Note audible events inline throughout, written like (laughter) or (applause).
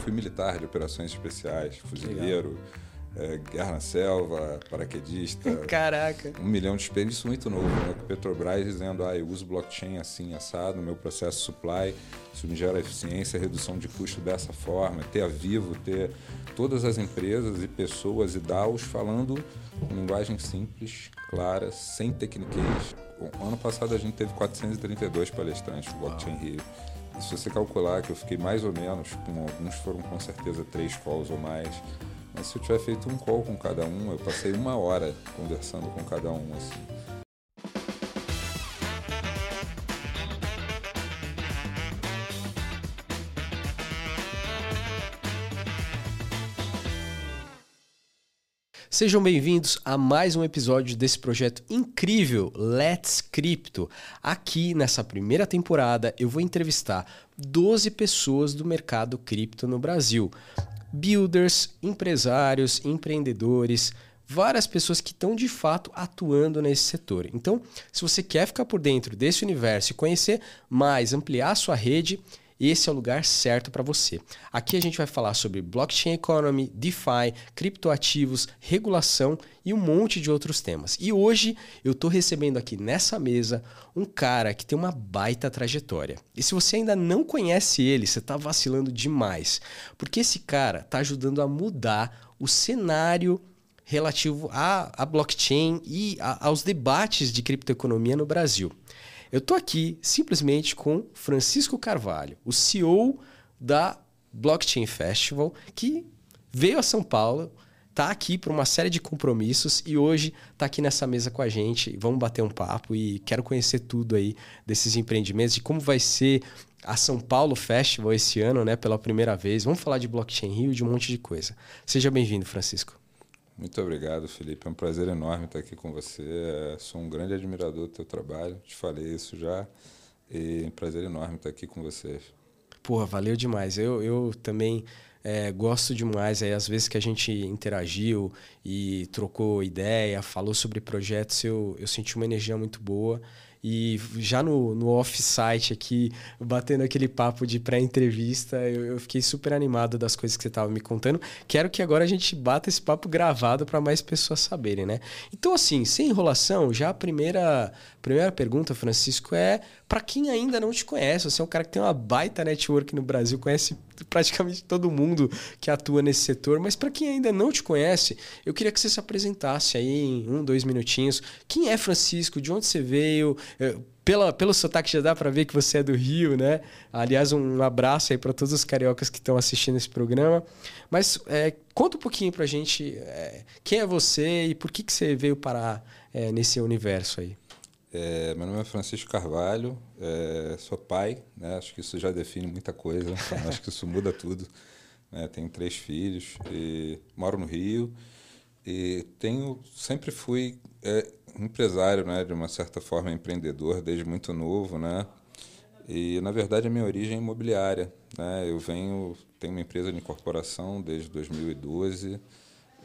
fui militar de operações especiais, fuzileiro, é, guerra na selva, paraquedista. (laughs) Caraca! Um milhão de experiências, muito novo, né? Petrobras dizendo, ah, eu uso blockchain assim, assado, meu processo supply, isso me gera eficiência, redução de custo dessa forma, ter a Vivo, ter todas as empresas e pessoas e DAOs falando com linguagem simples, clara, sem tecniquez. Bom, ano passado a gente teve 432 palestrantes no Blockchain Rio. Se você calcular que eu fiquei mais ou menos, com alguns foram com certeza três calls ou mais, mas se eu tiver feito um call com cada um, eu passei uma hora conversando com cada um, assim. Sejam bem-vindos a mais um episódio desse projeto incrível Let's Crypto. Aqui nessa primeira temporada eu vou entrevistar 12 pessoas do mercado cripto no Brasil. Builders, empresários, empreendedores, várias pessoas que estão de fato atuando nesse setor. Então, se você quer ficar por dentro desse universo e conhecer mais, ampliar sua rede, esse é o lugar certo para você. Aqui a gente vai falar sobre blockchain economy, DeFi, criptoativos, regulação e um monte de outros temas. E hoje eu estou recebendo aqui nessa mesa um cara que tem uma baita trajetória. E se você ainda não conhece ele, você está vacilando demais, porque esse cara está ajudando a mudar o cenário relativo à, blockchain e a, aos debates de criptoeconomia no Brasil. Eu estou aqui simplesmente com Francisco Carvalho, o CEO da Blockchain Festival, que veio a São Paulo, está aqui por uma série de compromissos e hoje está aqui nessa mesa com a gente. Vamos bater um papo e quero conhecer tudo aí desses empreendimentos, de como vai ser a São Paulo Festival esse ano, né, pela primeira vez. Vamos falar de Blockchain Rio, de um monte de coisa. Seja bem-vindo, Francisco. Muito obrigado, Felipe. É um prazer enorme estar aqui com você. É, sou um grande admirador do teu trabalho. Te falei isso já. E é um prazer enorme estar aqui com vocês. Porra, valeu demais. Eu, eu também é, gosto demais. Aí, às vezes que a gente interagiu e trocou ideia, falou sobre projetos, eu, eu senti uma energia muito boa. E já no, no off-site aqui, batendo aquele papo de pré-entrevista, eu, eu, fiquei super animado das coisas que você estava me contando. Quero que agora a gente bata esse papo gravado para mais pessoas saberem, né? Então, assim, sem enrolação, já a primeira, primeira pergunta, Francisco, é para quem ainda não te conhece, você é um cara que tem uma baita network no Brasil, conhece praticamente todo mundo que atua nesse setor, mas para quem ainda não te conhece, eu queria que você se apresentasse aí em um, dois minutinhos. Quem é Francisco? De onde você veio? É, pela, pelo sotaque já dá para ver que você é do Rio, né? Aliás, um abraço aí para todos os cariocas que estão assistindo esse programa. Mas é, conta um pouquinho para gente é, quem é você e por que, que você veio parar é, nesse universo aí. É, meu nome é Francisco Carvalho, é, sou pai, né? acho que isso já define muita coisa, então (laughs) acho que isso muda tudo. Né? Tenho três filhos, e moro no Rio e tenho sempre fui é, empresário, né? de uma certa forma empreendedor desde muito novo, né? E na verdade a minha origem é imobiliária, né? Eu venho tenho uma empresa de incorporação desde 2012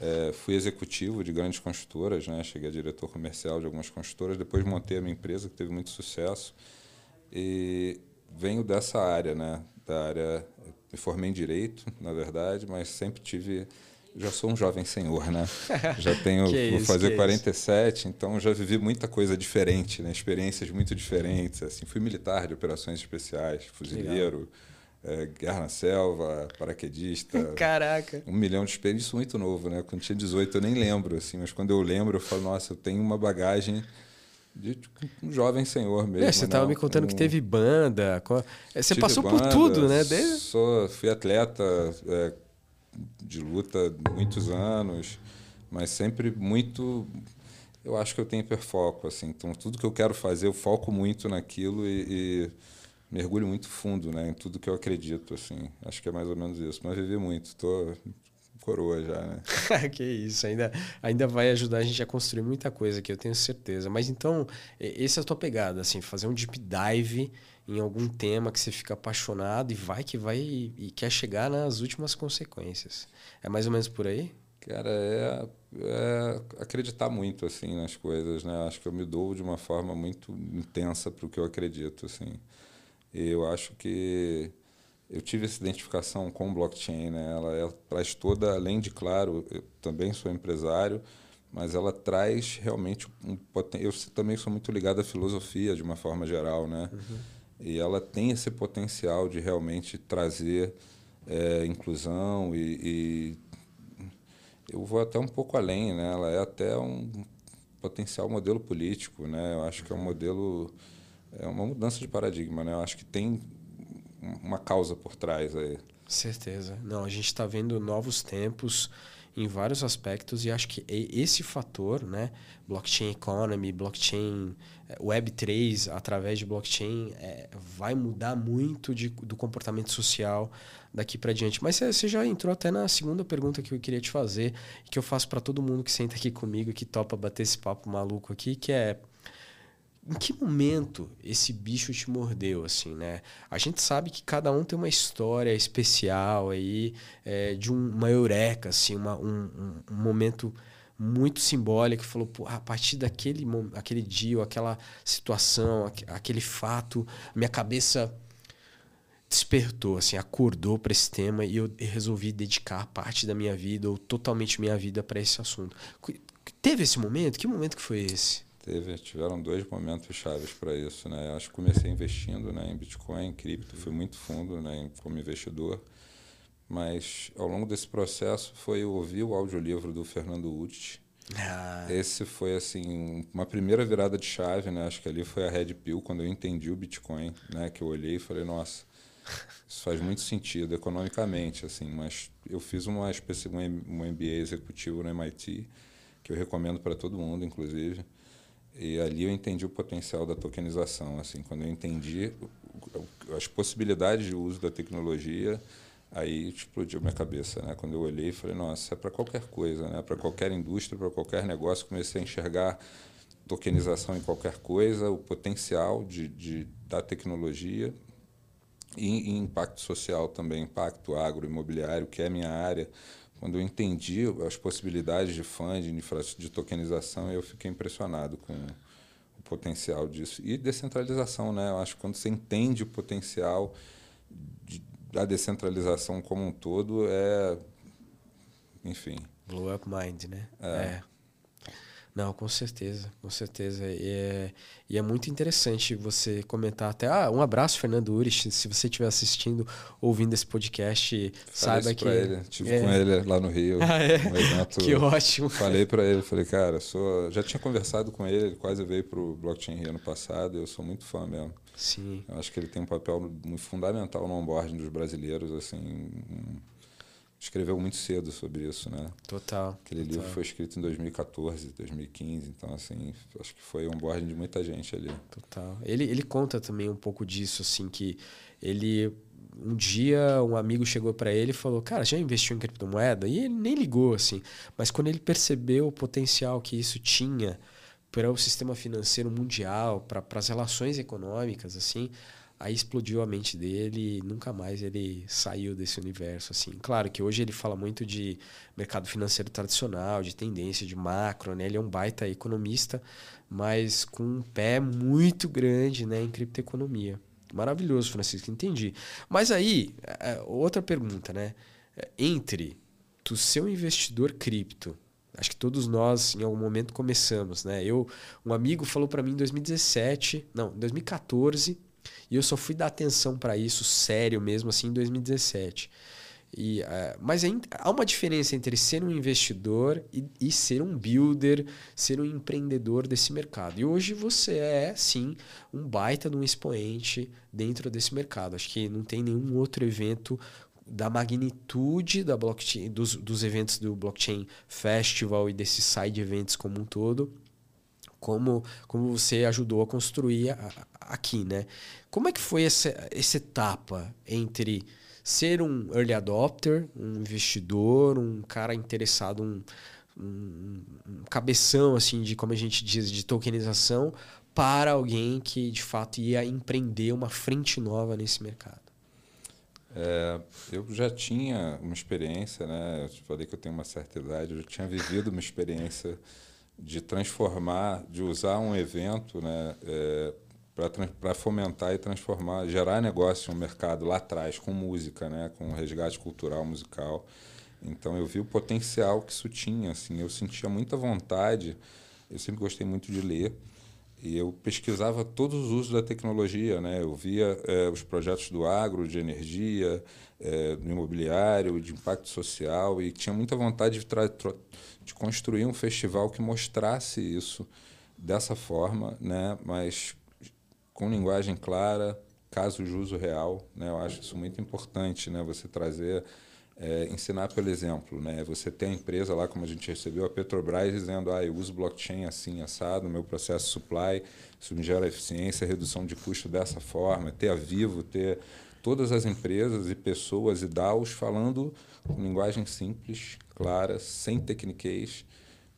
é, fui executivo de grandes construtoras, né? cheguei a diretor comercial de algumas construtoras, depois montei a minha empresa, que teve muito sucesso. E venho dessa área, né? da área. Me formei em direito, (laughs) na verdade, mas sempre tive. Já sou um jovem senhor, né? (laughs) Já tenho. vou isso, fazer 47, isso. então já vivi muita coisa diferente, né? experiências muito diferentes. Assim, fui militar de operações especiais, fuzileiro. Legal é, Guerra na Selva, paraquedista. (laughs) Caraca! Um milhão de experiências, isso muito novo, né? Quando tinha 18 eu nem lembro, assim, mas quando eu lembro eu falo, nossa, eu tenho uma bagagem de um jovem senhor mesmo. É, você estava né? me contando um... que teve banda. É, você passou banda, por tudo, né? Desde... Sou, fui atleta é, de luta muitos anos, mas sempre muito. Eu acho que eu tenho hiperfoco, assim. Então, tudo que eu quero fazer, eu foco muito naquilo e, e mergulho muito fundo, né, em tudo que eu acredito, assim. Acho que é mais ou menos isso. Mas vivi muito, estou coroa já, né? (laughs) que isso, ainda, ainda vai ajudar a gente a construir muita coisa aqui, eu tenho certeza. Mas então, essa é a tua pegada, assim, fazer um deep dive em algum tema que você fica apaixonado e vai que vai e, e quer chegar nas últimas consequências. É mais ou menos por aí? Cara, é, é, acreditar muito assim nas coisas, né? Acho que eu me dou de uma forma muito intensa para o que eu acredito, assim. Eu acho que eu tive essa identificação com blockchain, né? Ela, ela traz toda, além de claro, eu também sou empresário, mas ela traz realmente um eu também sou muito ligado à filosofia de uma forma geral, né? Uhum. E ela tem esse potencial de realmente trazer é, inclusão e, e, eu vou até um pouco além, né? Ela é até um potencial modelo político, né? Eu acho que é um modelo é uma mudança de paradigma, né? Eu acho que tem uma causa por trás aí. Certeza. Não, a gente está vendo novos tempos em vários aspectos e acho que esse fator, né, blockchain economy, blockchain é, web 3 através de blockchain é, vai mudar muito de, do comportamento social daqui para diante. Mas você já entrou até na segunda pergunta que eu queria te fazer que eu faço para todo mundo que senta aqui comigo que topa bater esse papo maluco aqui, que é em que momento esse bicho te mordeu, assim, né? A gente sabe que cada um tem uma história especial aí, é, de um, uma eureka, assim, uma, um, um, momento muito simbólico falou, Pô, a partir daquele aquele dia, ou aquela situação, aquele fato, minha cabeça despertou, assim, acordou para esse tema e eu resolvi dedicar parte da minha vida ou totalmente minha vida para esse assunto. Teve esse momento? Que momento que foi esse? Teve, tiveram dois momentos chaves para isso, né? Acho que comecei investindo, né, em Bitcoin, em cripto, fui muito fundo, né, como investidor. Mas ao longo desse processo foi ouvir o audiolivro do Fernando Utt. Ah. Esse foi assim uma primeira virada de chave, né? Acho que ali foi a Red Pill quando eu entendi o Bitcoin, né? Que eu olhei e falei, nossa, isso faz muito sentido economicamente, assim. Mas eu fiz uma espécie um MBA executivo no MIT que eu recomendo para todo mundo, inclusive e ali eu entendi o potencial da tokenização. Assim, quando eu entendi as possibilidades de uso da tecnologia, aí explodiu minha cabeça. Né? Quando eu olhei, falei, nossa, é para qualquer coisa, né? para qualquer indústria, para qualquer negócio. Comecei a enxergar tokenização em qualquer coisa, o potencial de, de da tecnologia e, e impacto social também, impacto agroimobiliário, que é minha área quando eu entendi as possibilidades de funding, de tokenização, eu fiquei impressionado com o potencial disso. E descentralização, né? Eu acho que quando você entende o potencial de, da descentralização como um todo, é. Enfim. Blow up mind, né? é. é. Não, com certeza, com certeza. E é, e é muito interessante você comentar até. Ah, um abraço, Fernando Urich. Se você estiver assistindo, ouvindo esse podcast, falei saiba que. Ele. Tive é... com ele lá no Rio. (laughs) Ah, é? Um evento, que ótimo. Falei para ele, falei, cara, sou. Já tinha conversado com ele, ele quase veio para o Blockchain Rio ano passado. Eu sou muito fã mesmo. Sim. Eu acho que ele tem um papel fundamental no onboarding dos brasileiros, assim escreveu muito cedo sobre isso, né? Total. Aquele total. livro foi escrito em 2014, 2015, então assim, acho que foi um board de muita gente ali. Total. Ele, ele conta também um pouco disso, assim, que ele um dia um amigo chegou para ele e falou: "Cara, já investiu em criptomoeda?" E ele nem ligou assim, mas quando ele percebeu o potencial que isso tinha para o sistema financeiro mundial, para as relações econômicas assim, aí explodiu a mente dele e nunca mais ele saiu desse universo assim. Claro que hoje ele fala muito de mercado financeiro tradicional, de tendência, de macro, né? Ele é um baita economista, mas com um pé muito grande, né, em criptoeconomia. Maravilhoso, Francisco, entendi. Mas aí, é, é, outra pergunta, né? Entre tu ser um investidor cripto, acho que todos nós em algum momento começamos, né? Eu, um amigo falou para mim em 2017, não, 2014, e eu só fui dar atenção para isso sério mesmo assim em 2017. E, uh, mas há uma diferença entre ser um investidor e, e, ser um builder, ser um empreendedor desse mercado. E hoje você é, sim, um baita de um expoente dentro desse mercado. Acho que não tem nenhum outro evento da magnitude da blockchain, dos, dos eventos do Blockchain Festival e desses side events como um todo, como, como você ajudou a construir a, a, aqui, né? Como é que foi essa, essa etapa entre ser um early adopter, um investidor, um cara interessado, um, um, um cabeção, assim, de como a gente diz, de tokenização, para alguém que de fato ia empreender uma frente nova nesse mercado? É, eu já tinha uma experiência, né? Eu falei que eu tenho uma certa idade, eu já tinha vivido uma experiência de transformar, de usar um evento, né, é, para fomentar e transformar, gerar negócio no mercado lá atrás, com música, né? com resgate cultural, musical. Então eu vi o potencial que isso tinha. Assim, eu sentia muita vontade, eu sempre gostei muito de ler, e eu pesquisava todos os usos da tecnologia. Né? Eu via é, os projetos do agro, de energia, é, do imobiliário, de impacto social, e tinha muita vontade de, de construir um festival que mostrasse isso dessa forma, né? mas com linguagem clara, casos de uso real. Né? Eu acho isso muito importante, né? você trazer, é, ensinar pelo exemplo. Né? Você tem a empresa lá, como a gente recebeu, a Petrobras, dizendo ah, eu uso blockchain assim, assado, meu processo supply, isso me gera eficiência, redução de custo dessa forma. Ter a Vivo, ter todas as empresas e pessoas e DAOs falando com linguagem simples, clara, sem techniquez,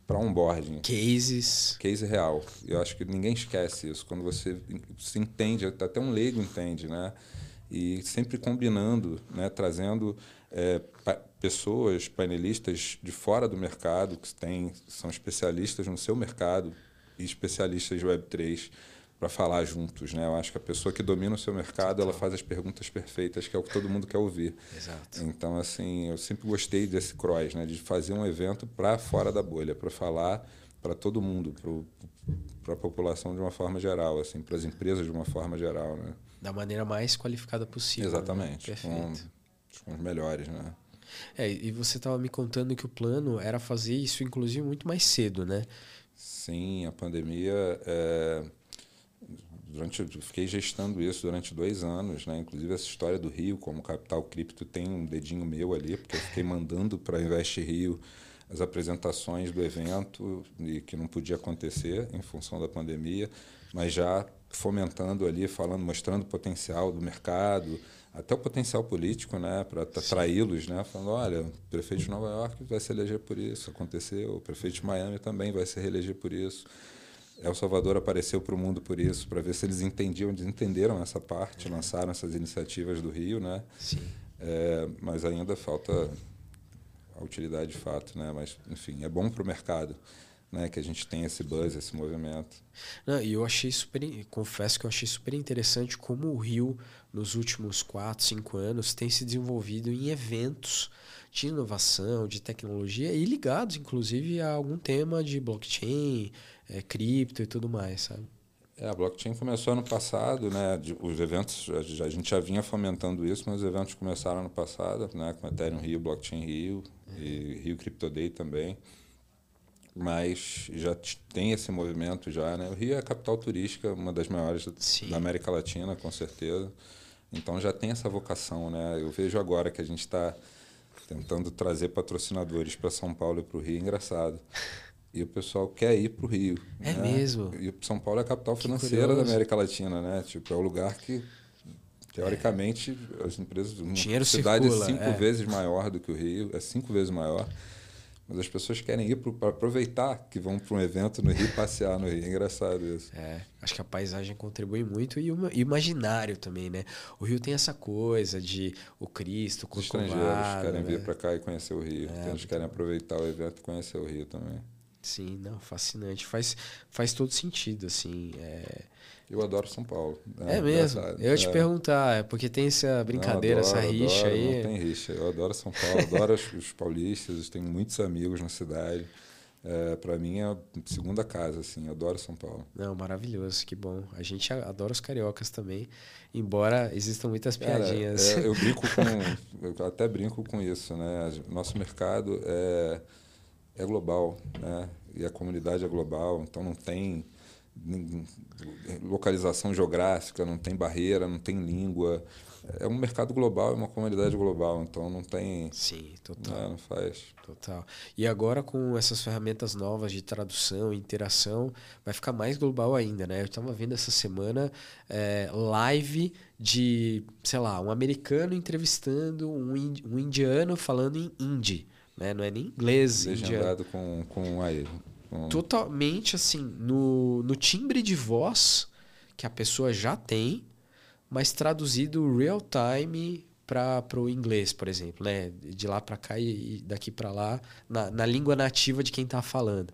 para onboarding. Cases. Case real. Eu acho que ninguém esquece isso. Quando você se entende, até um leigo entende, né? E sempre combinando, né? trazendo é, pa pessoas, painelistas de fora do mercado, que têm, são especialistas no seu mercado e especialistas de Web3 para falar juntos, né? Eu acho que a pessoa que domina o seu mercado, ela faz as perguntas perfeitas, que é o que todo mundo quer ouvir. Exato. Então, assim, eu sempre gostei desse cross, né? De fazer um evento para fora da bolha, para falar para todo mundo, para a população de uma forma geral, assim, para as empresas de uma forma geral, né? Da maneira mais qualificada possível. Né? Exatamente. Né? Perfeito. Com, com os melhores, né? É, e você estava me contando que o plano era fazer isso, inclusive, muito mais cedo, né? Sim, a pandemia... É durante fiquei gestando isso durante dois anos, né? Inclusive essa história do Rio como capital cripto tem um dedinho meu ali, porque eu fiquei mandando para Invest Rio as apresentações do evento e que não podia acontecer em função da pandemia, mas já fomentando ali, falando, mostrando o potencial do mercado, até o potencial político, né, para atraí-los, né, falando, olha, o prefeito de Nova York vai se eleger por isso, aconteceu, o prefeito de Miami também vai se reeleger por isso. El Salvador apareceu para o mundo por isso, para ver se eles entendiam, eles entenderam essa parte, é. lançaram essas iniciativas do Rio, né? Sim. É, mas ainda falta a utilidade de fato, né? Mas, enfim, é bom para o mercado. Né, que a gente tem esse buzz, esse movimento. E eu achei super, confesso que eu achei super interessante como o Rio, nos últimos 4, 5 anos, tem se desenvolvido em eventos de inovação, de tecnologia e ligados, inclusive, a algum tema de blockchain, é, cripto e tudo mais, sabe? É, a blockchain começou ano passado, né? Os eventos, a gente já vinha fomentando isso, mas os eventos começaram ano passado, né? Com Ethereum Rio, Blockchain Rio e Rio Crypto Day também. Mas já tem esse movimento já, né? O Rio é a capital turística, uma das maiores Sim. da América Latina, com certeza. Então já tem essa vocação, né? Eu vejo agora que a gente está tentando trazer patrocinadores para São Paulo e para o Rio, engraçado. E o pessoal quer ir para o Rio. É né? mesmo. E São Paulo é a capital financeira da América Latina, né? Tipo, é o lugar que, teoricamente, é. as empresas. Uma Dinheiro cidade circula, é cinco é. vezes maior do que o Rio, é cinco vezes maior. Mas as pessoas querem ir para aproveitar que vão para um evento no Rio passear no Rio. É engraçado isso. É, acho que a paisagem contribui muito e o imaginário também, né? O Rio tem essa coisa de o Cristo, o Os estrangeiros querem né? vir para cá e conhecer o Rio. É, eles querem aproveitar o evento e conhecer o Rio também. Sim, não, fascinante. Faz, faz todo sentido, assim. É... Eu adoro São Paulo. Né? É mesmo? Eu ia te é. perguntar, é porque tem essa brincadeira, adoro, essa rixa adoro, aí. Não tem rixa. Eu adoro São Paulo, adoro os, os paulistas, tenho muitos amigos na cidade. É, para mim é a segunda casa, assim, adoro São Paulo. Não, maravilhoso, que bom. A gente adora os cariocas também, embora existam muitas piadinhas. Cara, é, eu (laughs) brinco com, eu até brinco com isso, né? Nosso mercado é é global, né? E a comunidade é global, então não tem localização geográfica, não tem barreira, não tem língua. É um mercado global, é uma comunidade global, então não tem. Sim, total. Né, não faz. Total. E agora com essas ferramentas novas de tradução e interação, vai ficar mais global ainda, né? Eu estava vendo essa semana é, live de, sei lá, um americano entrevistando um, um indiano falando em hindi. Né? Não é nem inglês. Legendado com, com aí. Com... Totalmente assim, no, no timbre de voz que a pessoa já tem, mas traduzido real time para o inglês, por exemplo, né? De lá para cá e daqui para lá, na, na língua nativa de quem está falando.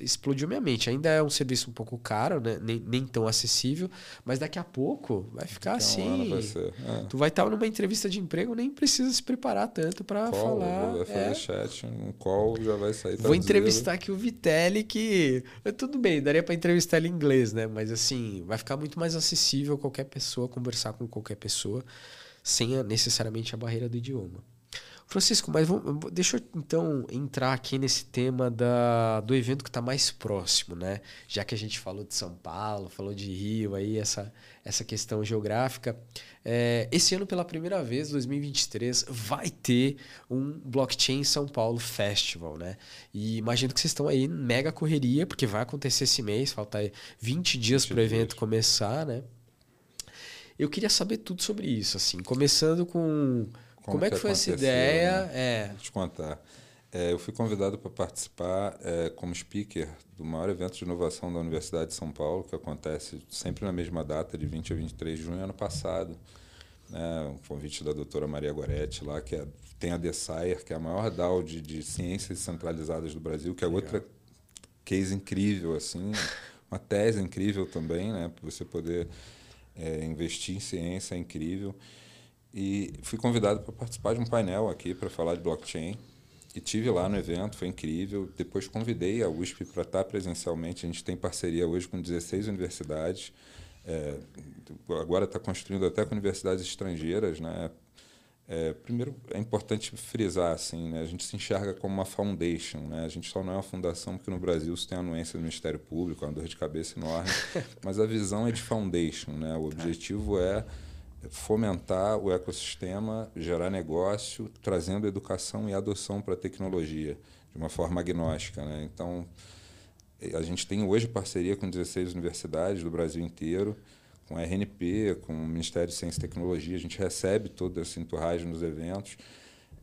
Explodiu minha mente. Ainda é um serviço um pouco caro, né? nem, nem tão acessível, mas daqui a pouco vai ficar daqui assim. Vai é. Tu vai estar numa entrevista de emprego, nem precisa se preparar tanto para falar. Vai fazer é. chat, um call já vai sair. Vou entrevistar aqui o Vitelli, que tudo bem, daria para entrevistar ele em inglês, né? Mas assim, vai ficar muito mais acessível qualquer pessoa conversar com qualquer pessoa sem necessariamente a barreira do idioma. Francisco, mas vamos, deixa eu então entrar aqui nesse tema da, do evento que está mais próximo, né? Já que a gente falou de São Paulo, falou de Rio, aí essa, essa questão geográfica. É, esse ano, pela primeira vez, 2023, vai ter um Blockchain São Paulo Festival, né? E imagino que vocês estão aí mega correria, porque vai acontecer esse mês, falta 20 dias para o evento começar, né? Eu queria saber tudo sobre isso, assim, começando com como, Como é que, que foi essa ideia? Né? É. Vou te contar. É, eu fui convidado para participar é, como speaker do maior evento de inovação da Universidade de São Paulo, que acontece sempre na mesma data, de 20 a 23 de junho, ano passado. Né, um convite da doutora Maria Goretti lá, que é, tem a DESAIR, que é a maior DAO de, de ciências centralizadas do Brasil, que é outra case incrível, assim, uma tese incrível também, né, para você poder é, investir em ciência, é incrível. E fui convidado para participar de um painel aqui para falar de blockchain. E tive lá no evento, foi incrível. Depois convidei a USP para estar presencialmente. A gente tem parceria hoje com 16 universidades. É, agora está construindo até com universidades estrangeiras, né? É, primeiro, é importante frisar, assim, né? a gente se enxerga como uma foundation, né? a gente só não é uma fundação porque no Brasil você tem a anuência do Ministério Público, é uma dor de cabeça enorme, (laughs) mas a visão é de foundation, né? o objetivo é fomentar o ecossistema, gerar negócio, trazendo educação e adoção para a tecnologia de uma forma agnóstica. Né? Então, a gente tem hoje parceria com 16 universidades do Brasil inteiro, com a RNP, com o Ministério de Ciência e Tecnologia. A gente recebe toda essa enturragem nos eventos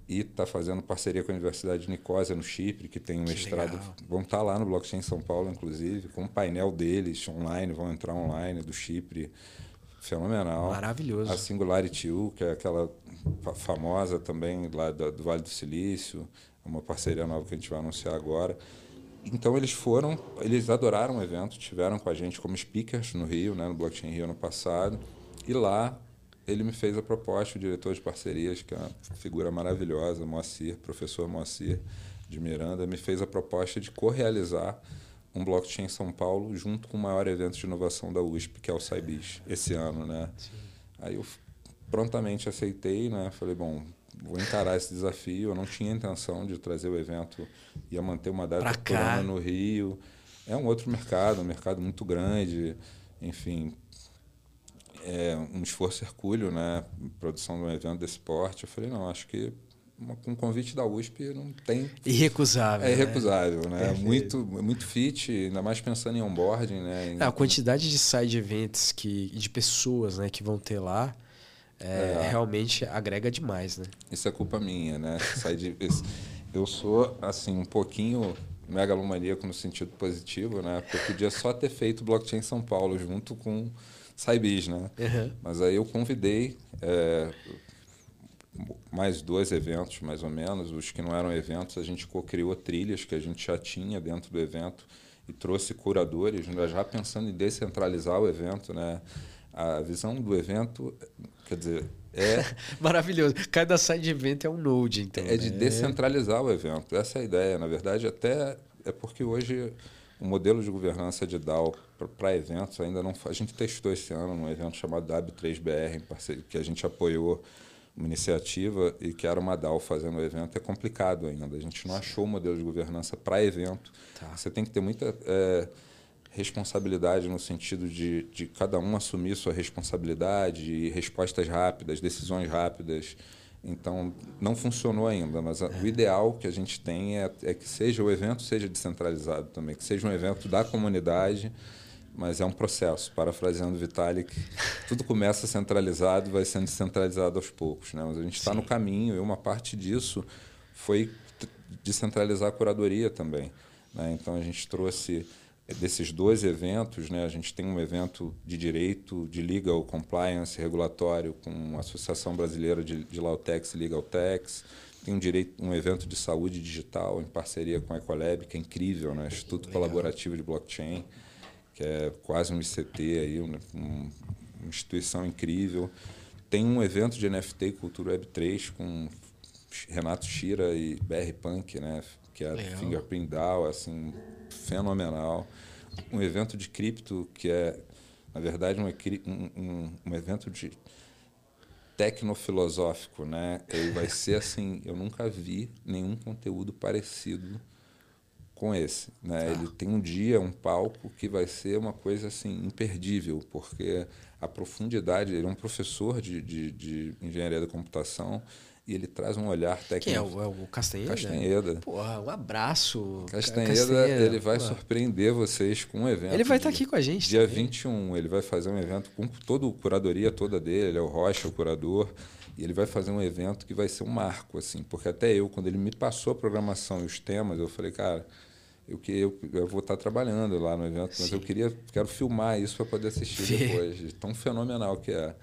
e está fazendo parceria com a Universidade de Nicosia, no Chipre, que tem um que mestrado. Legal. Vão estar tá lá no Blockchain São Paulo, inclusive, com um painel deles online, vão entrar online do Chipre fenomenal. Maravilhoso. A Singularity U, que é aquela famosa também lá do, Vale do Silício, uma parceria nova que a gente vai anunciar agora. Então eles foram, eles adoraram o evento, tiveram com a gente como speakers no Rio, né, no Blockchain Rio ano passado, e lá ele me fez a proposta, o diretor de parcerias, que é uma figura maravilhosa, Moacir, professor Moacir de Miranda, me fez a proposta de co-realizar um blockchain em São Paulo junto com o maior evento de inovação da USP, que é o SciBiz, esse ano, né? Sim. Aí eu prontamente aceitei, né? Falei, bom, vou encarar esse desafio. Eu não tinha intenção de trazer o evento, ia manter uma data por ano no Rio. É um outro mercado, um mercado muito grande, enfim, é um esforço hercúleo, né? Produção de um evento desse porte. Eu falei, não, acho que com um convite da USP não tem. Irrecusável. É irrecusável, né? né? Muito, muito fit, ainda mais pensando em onboarding, né? Em... a quantidade de side events que, de pessoas né, que vão ter lá é, é. realmente agrega demais, né? Isso é culpa minha, né? Side, (laughs) eu sou, assim, um pouquinho megalomaníaco no sentido positivo, né? Porque eu podia só ter feito blockchain São Paulo junto com Saibis, né? Uhum. Mas aí eu convidei. É, mais dois eventos, mais ou menos. Os que não eram eventos, a gente co-criou trilhas que a gente já tinha dentro do evento e trouxe curadores, né, já pensando em descentralizar o evento, né? A visão do evento, quer dizer, é (laughs) maravilhoso. Cada side evento é um node, então. É de né? descentralizar o evento. Essa é a ideia, na verdade, até é porque hoje o modelo de governança de DAO para eventos ainda não a gente testou esse ano num evento chamado W3BR, que a gente apoiou uma iniciativa e que era uma DAO fazendo o evento, é complicado ainda. A gente não achou o modelo de governança para evento. Tá. Você tem que ter muita é, responsabilidade no sentido de, de cada um assumir sua responsabilidade, e respostas rápidas, decisões rápidas. Então, não funcionou ainda, mas a, o ideal que a gente tem é, é que seja o evento seja descentralizado também, que seja um evento da comunidade mas é um processo. Parafraseando Vitalik, tudo começa centralizado e vai sendo descentralizado aos poucos. Né? Mas a gente está no caminho e uma parte disso foi descentralizar a curadoria também. Né? Então a gente trouxe desses dois eventos, né? a gente tem um evento de direito, de legal compliance regulatório com a Associação Brasileira de, de Lautex e Legaltex. tem um, direito, um evento de saúde digital em parceria com a Ecolab, que é incrível, né? Instituto Legal. Colaborativo de Blockchain, que é quase um ICT, aí, um, um, uma instituição incrível. Tem um evento de NFT e Cultura Web3 com Renato Shira e BR Punk, né? que é Legal. Fingerprint DAO, assim, fenomenal. Um evento de cripto que é, na verdade, um, um, um evento de tecnofilosófico, né? Ele vai ser assim, eu nunca vi nenhum conteúdo parecido com esse, né? Ah. Ele tem um dia, um palco que vai ser uma coisa assim imperdível, porque a profundidade, ele é um professor de, de, de engenharia da computação, e ele traz um olhar técnico. Quem é o, é o Castanheda? Castanheda. Porra, um abraço. Castanheda, Castanheda ele vai surpreender vocês com um evento. Ele vai estar tá aqui com a gente. Dia também. 21, ele vai fazer um evento com toda a curadoria toda dele, ele é o Rocha, o curador, e ele vai fazer um evento que vai ser um marco, assim, porque até eu, quando ele me passou a programação e os temas, eu falei, cara, eu, que, eu, eu vou estar trabalhando lá no evento, mas Sim. eu queria, quero filmar isso para poder assistir depois, de tão fenomenal que é.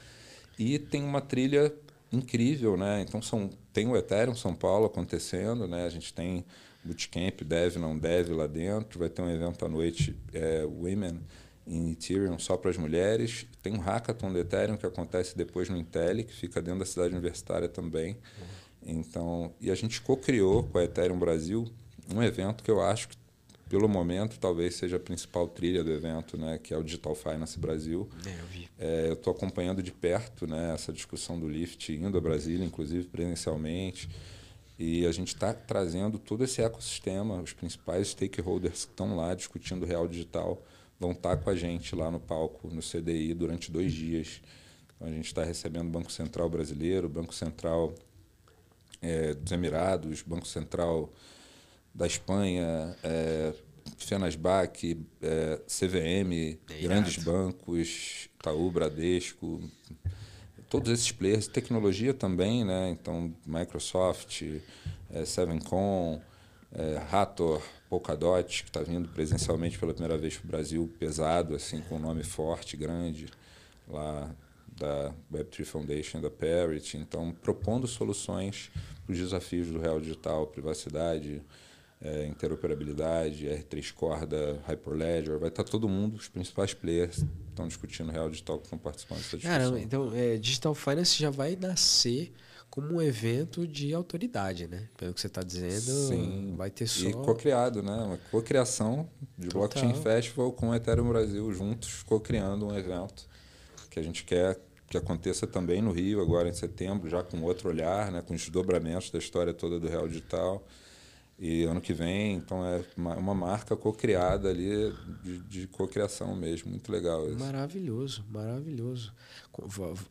E tem uma trilha incrível, né? Então são, tem o Ethereum São Paulo acontecendo, né? A gente tem bootcamp, deve, não deve lá dentro. Vai ter um evento à noite, é, Women in Ethereum, só para as mulheres. Tem um hackathon do Ethereum que acontece depois no Intel, que fica dentro da cidade universitária também. Uhum. Então, e a gente co-criou com a Ethereum Brasil um evento que eu acho que pelo momento, talvez seja a principal trilha do evento, né, que é o Digital Finance Brasil. É, eu vi. É, eu estou acompanhando de perto né, essa discussão do Lift, indo a Brasília, inclusive presencialmente. E a gente está trazendo todo esse ecossistema, os principais stakeholders que estão lá discutindo o real digital vão estar tá com a gente lá no palco, no CDI, durante dois dias. Então, a gente está recebendo o Banco Central Brasileiro, Banco Central é, dos Emirados, Banco Central da Espanha, é, Fenasbac, é, CVM, é grandes bancos, Itaú, Bradesco, todos esses players, tecnologia também, né? Então, Microsoft, é, Sevencom, é, Hathor, Polkadot, que está vindo presencialmente pela primeira vez para o Brasil, pesado, assim, com um nome forte, grande, lá da Web3 Foundation, da Parity. Então, propondo soluções para os desafios do real digital, privacidade, é, interoperabilidade, R3 Corda, Hyperledger, vai estar todo mundo, os principais players estão discutindo real digital que estão participando dessa discussão. Caramba, então é, Digital Finance já vai nascer como um evento de autoridade, né? Pelo que você está dizendo, Sim. vai ter só... E co-criado, né? Uma co-criação de Total. Blockchain Festival com o Ethereum Brasil juntos, co-criando um evento que a gente quer que aconteça também no Rio, agora em setembro, já com outro olhar, né? com os desdobramentos da história toda do real digital. E ano que vem, então é uma, marca co-criada ali, de, de co-criação mesmo. Muito legal isso. Maravilhoso, maravilhoso. Com,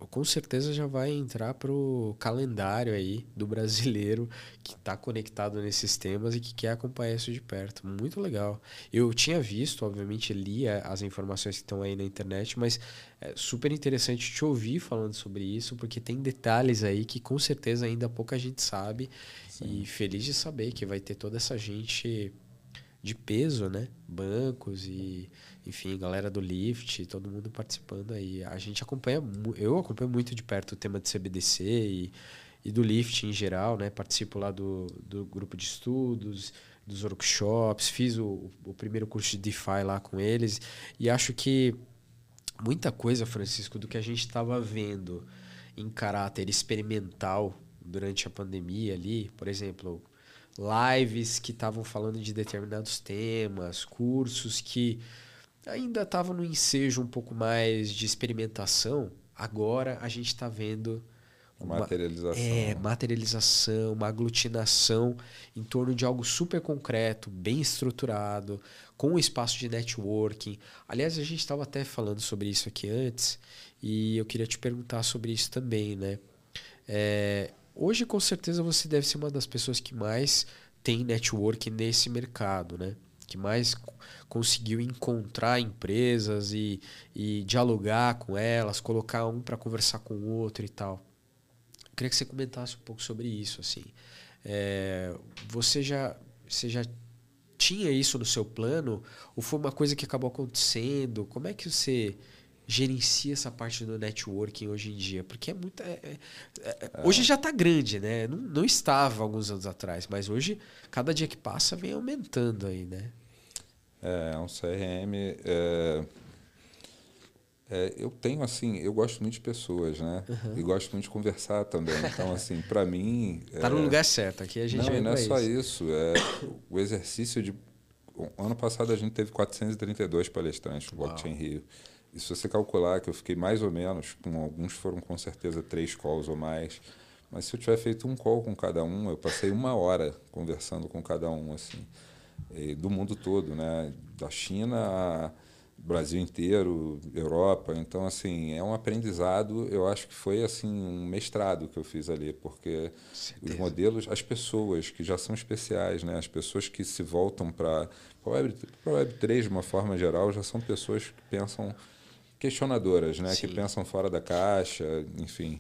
com certeza já vai entrar para o calendário aí do brasileiro que está conectado nesses temas e que quer acompanhar isso de perto. Muito legal. Eu tinha visto, obviamente, lia as informações que estão aí na internet, mas é super interessante te ouvir falando sobre isso, porque tem detalhes aí que com certeza ainda pouca gente sabe Sim. E feliz de saber que vai ter toda essa gente de peso, né? Bancos e, enfim, galera do Lift, todo mundo participando aí. A gente acompanha, eu acompanho muito de perto o tema de CBDC e, e do Lift em geral, né? Participo lá do, do grupo de estudos, dos workshops, fiz o, o primeiro curso de DeFi lá com eles e acho que muita coisa, Francisco, do que a gente estava vendo em caráter experimental durante a pandemia ali, por exemplo, lives que estavam falando de determinados temas, cursos que ainda estavam no ensejo um pouco mais de experimentação, agora a gente está vendo uma materialização. É, materialização, uma aglutinação em torno de algo super concreto, bem estruturado, com um espaço de networking. Aliás, a gente estava até falando sobre isso aqui antes e eu queria te perguntar sobre isso também, né? É, Hoje, com certeza, você deve ser uma das pessoas que mais tem network nesse mercado, né? Que mais conseguiu encontrar empresas e, e dialogar com elas, colocar um para conversar com o outro e tal. Eu queria que você comentasse um pouco sobre isso, assim. É, você já você já tinha isso no seu plano ou foi uma coisa que acabou acontecendo? Como é que você gerencia essa parte do networking hoje em dia? Porque é muito. É, é, é, hoje já está grande, né? Não, não estava alguns anos atrás, mas hoje, cada dia que passa, vem aumentando aí, né? É, um CRM. É, é, eu tenho, assim, eu gosto muito de pessoas, né? Uhum. E gosto muito de conversar também. Então, assim, para mim. (laughs) Tá no lugar certo, aqui a gente Não, não é só isso. isso. É o exercício de. Ano passado a gente teve 432 palestrantes no Blockchain Rio. E se você calcular que eu fiquei mais ou menos, com alguns foram com certeza três calls ou mais, mas se eu tiver feito um call com cada um, eu passei uma hora conversando com cada um, assim, do mundo todo, né? Da China Brasil inteiro, Europa. Então, assim, é um aprendizado. Eu acho que foi assim um mestrado que eu fiz ali, porque os modelos, as pessoas que já são especiais, né? As pessoas que se voltam para a Web, Web 3 de uma forma geral já são pessoas que pensam questionadoras, né? Sim. Que pensam fora da caixa, enfim.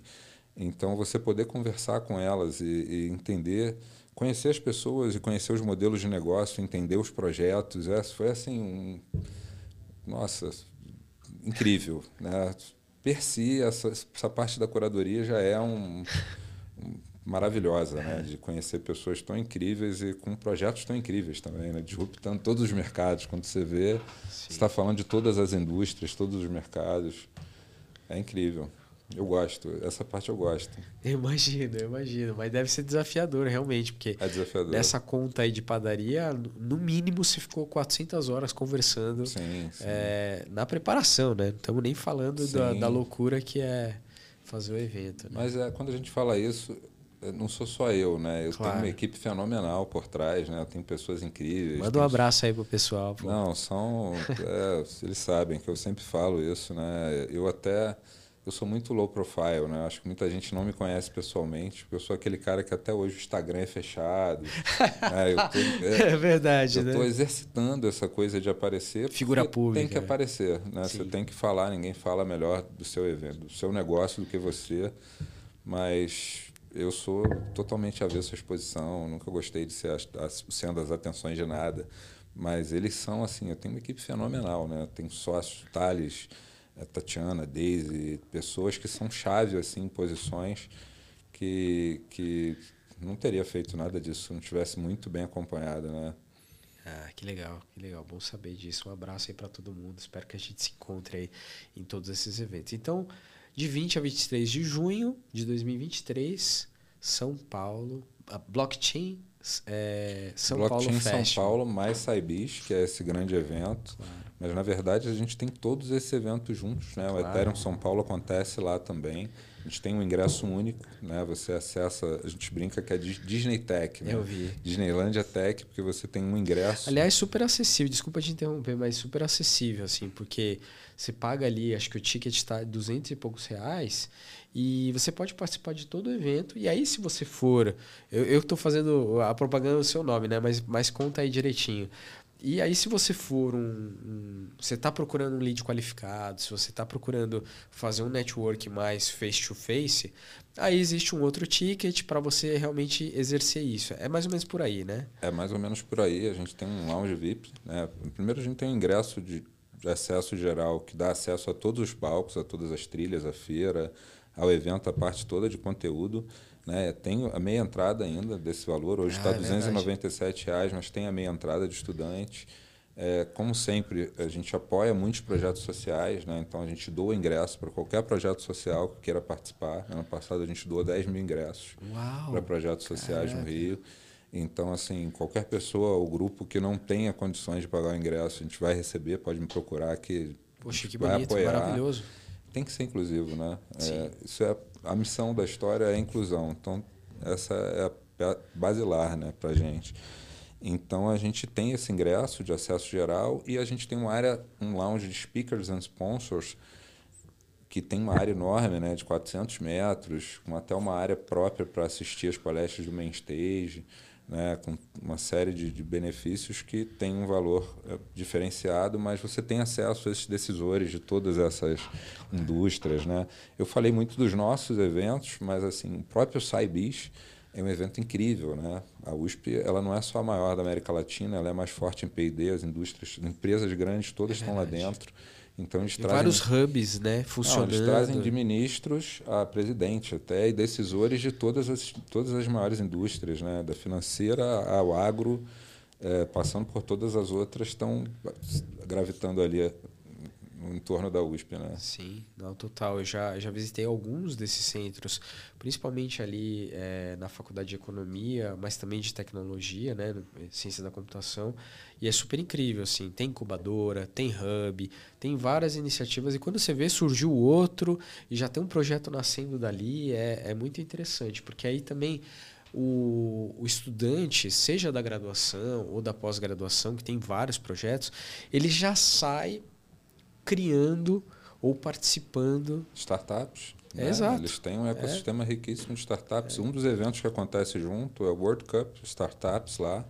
Então, você poder conversar com elas e, e, entender, conhecer as pessoas e conhecer os modelos de negócio, entender os projetos, é, foi assim um, nossa, incrível, né? Per si, essa, essa parte da curadoria já é um, um maravilhosa, né? De conhecer pessoas tão incríveis e com projetos tão incríveis também, né? Disruptando todos os mercados. Quando você vê, Sim. você está falando de todas as indústrias, todos os mercados. É incrível. Eu gosto, essa parte eu gosto. Imagino, imagino. Mas deve ser desafiador, realmente, porque é desafiador. nessa conta aí de padaria, no mínimo você ficou 400 horas conversando sim, sim. É, na preparação, né? Não estamos nem falando da, da, loucura que é fazer o evento. Né? Mas é, quando a gente fala isso, não sou só eu, né? Eu claro. tenho uma equipe fenomenal por trás, né? Eu tenho pessoas incríveis. Manda um abraço aí pro pessoal. Pô. Não, são... É, eles sabem que eu sempre falo isso, né? Eu até eu sou muito low profile, né? Acho que muita gente não me conhece pessoalmente. Eu sou aquele cara que até hoje o Instagram é fechado. (laughs) né? tô, é, é, verdade, eu né? estou exercitando essa coisa de aparecer. Figura pública. Tem que aparecer, né? Sim. Você tem que falar. Ninguém fala melhor do seu evento, do seu negócio do que você. Mas eu sou totalmente avesso à exposição. Nunca gostei de ser sendo as atenções de nada. Mas eles são assim. Eu tenho uma equipe fenomenal, né? Tenho sócios, Thales a Tatiana, Daisy, pessoas que são chave assim, em posições que, que não teria feito nada disso se não tivesse muito bem acompanhado, né? Ah, que legal, que legal. Bom saber disso. Um abraço aí para todo mundo. Espero que a gente se encontre aí em todos esses eventos. Então, de 20 a 23 de junho de 2023, São Paulo, a Blockchain é, São Blockchain Paulo São Paulo mais Cybis, que é esse grande evento. Claro. Mas, na verdade, a gente tem todos esses eventos juntos. Né? O Ethereum São Paulo acontece lá também. A gente tem um ingresso único, né? Você acessa, a gente brinca que é Disney Tech, né? Eu vi. Disneylandia Tech, porque você tem um ingresso. Aliás, super acessível. Desculpa te interromper, mas super acessível, assim, porque você paga ali, acho que o ticket está 200 e poucos reais e você pode participar de todo o evento. E aí, se você for. Eu estou fazendo a propaganda do seu nome, né? Mas, mas conta aí direitinho. E aí, se você for um. um você está procurando um lead qualificado, se você está procurando fazer um network mais face-to-face, aí existe um outro ticket para você realmente exercer isso. É mais ou menos por aí, né? É mais ou menos por aí. A gente tem um lounge VIP. Né? Primeiro, a gente tem um ingresso de, de acesso geral que dá acesso a todos os palcos, a todas as trilhas, a feira, ao evento, a parte toda de conteúdo. Né? Tem a meia entrada ainda desse valor. Hoje está ah, 297 reais, mas tem a meia entrada de estudante. É, como sempre, a gente apoia muitos projetos sociais, né? então a gente doa ingresso para qualquer projeto social que queira participar. Ano passado a gente doou 10 mil ingressos para projetos sociais Caraca. no Rio. Então, assim, qualquer pessoa ou grupo que não tenha condições de pagar o ingresso, a gente vai receber, pode me procurar que Poxa, que vai bonito, apoiar. maravilhoso. Tem que ser inclusivo, né? É, isso é a missão da história é a inclusão. Então, essa é a basilar né, para a gente. Então, a gente tem esse ingresso de acesso geral e a gente tem uma área, um lounge de speakers and sponsors, que tem uma área enorme, né, de 400 metros, com até uma área própria para assistir as palestras do main stage né, com uma série de, de, benefícios que tem um valor é, diferenciado, mas você tem acesso a esses decisores de todas essas indústrias. Né? Eu falei muito dos nossos eventos, mas assim, o próprio SciBis é um evento incrível. Né? A USP ela não é só a maior da América Latina, ela é mais forte em P&D, as indústrias, empresas grandes todas é estão lá dentro. Então eles e trazem vários hubs, né, funcionando. Não, eles trazem de ministros a presidente até e decisores de todas as todas as maiores indústrias, né, da financeira ao agro, é, passando por todas as outras, estão gravitando ali no entorno da USP, né? Sim, não, total. Eu já, já visitei alguns desses centros, principalmente ali é, na faculdade de economia, mas também de tecnologia, né, ciência da computação. E é super incrível, assim. Tem incubadora, tem hub, tem várias iniciativas. E quando você vê, surgiu outro e já tem um projeto nascendo dali, é, é muito interessante, porque aí também o, o estudante, seja da graduação ou da pós-graduação, que tem vários projetos, ele já sai criando ou participando. Startups. É, né? exato. Eles têm um ecossistema é. riquíssimo de startups. É. Um dos eventos que acontece junto é o World Cup Startups lá.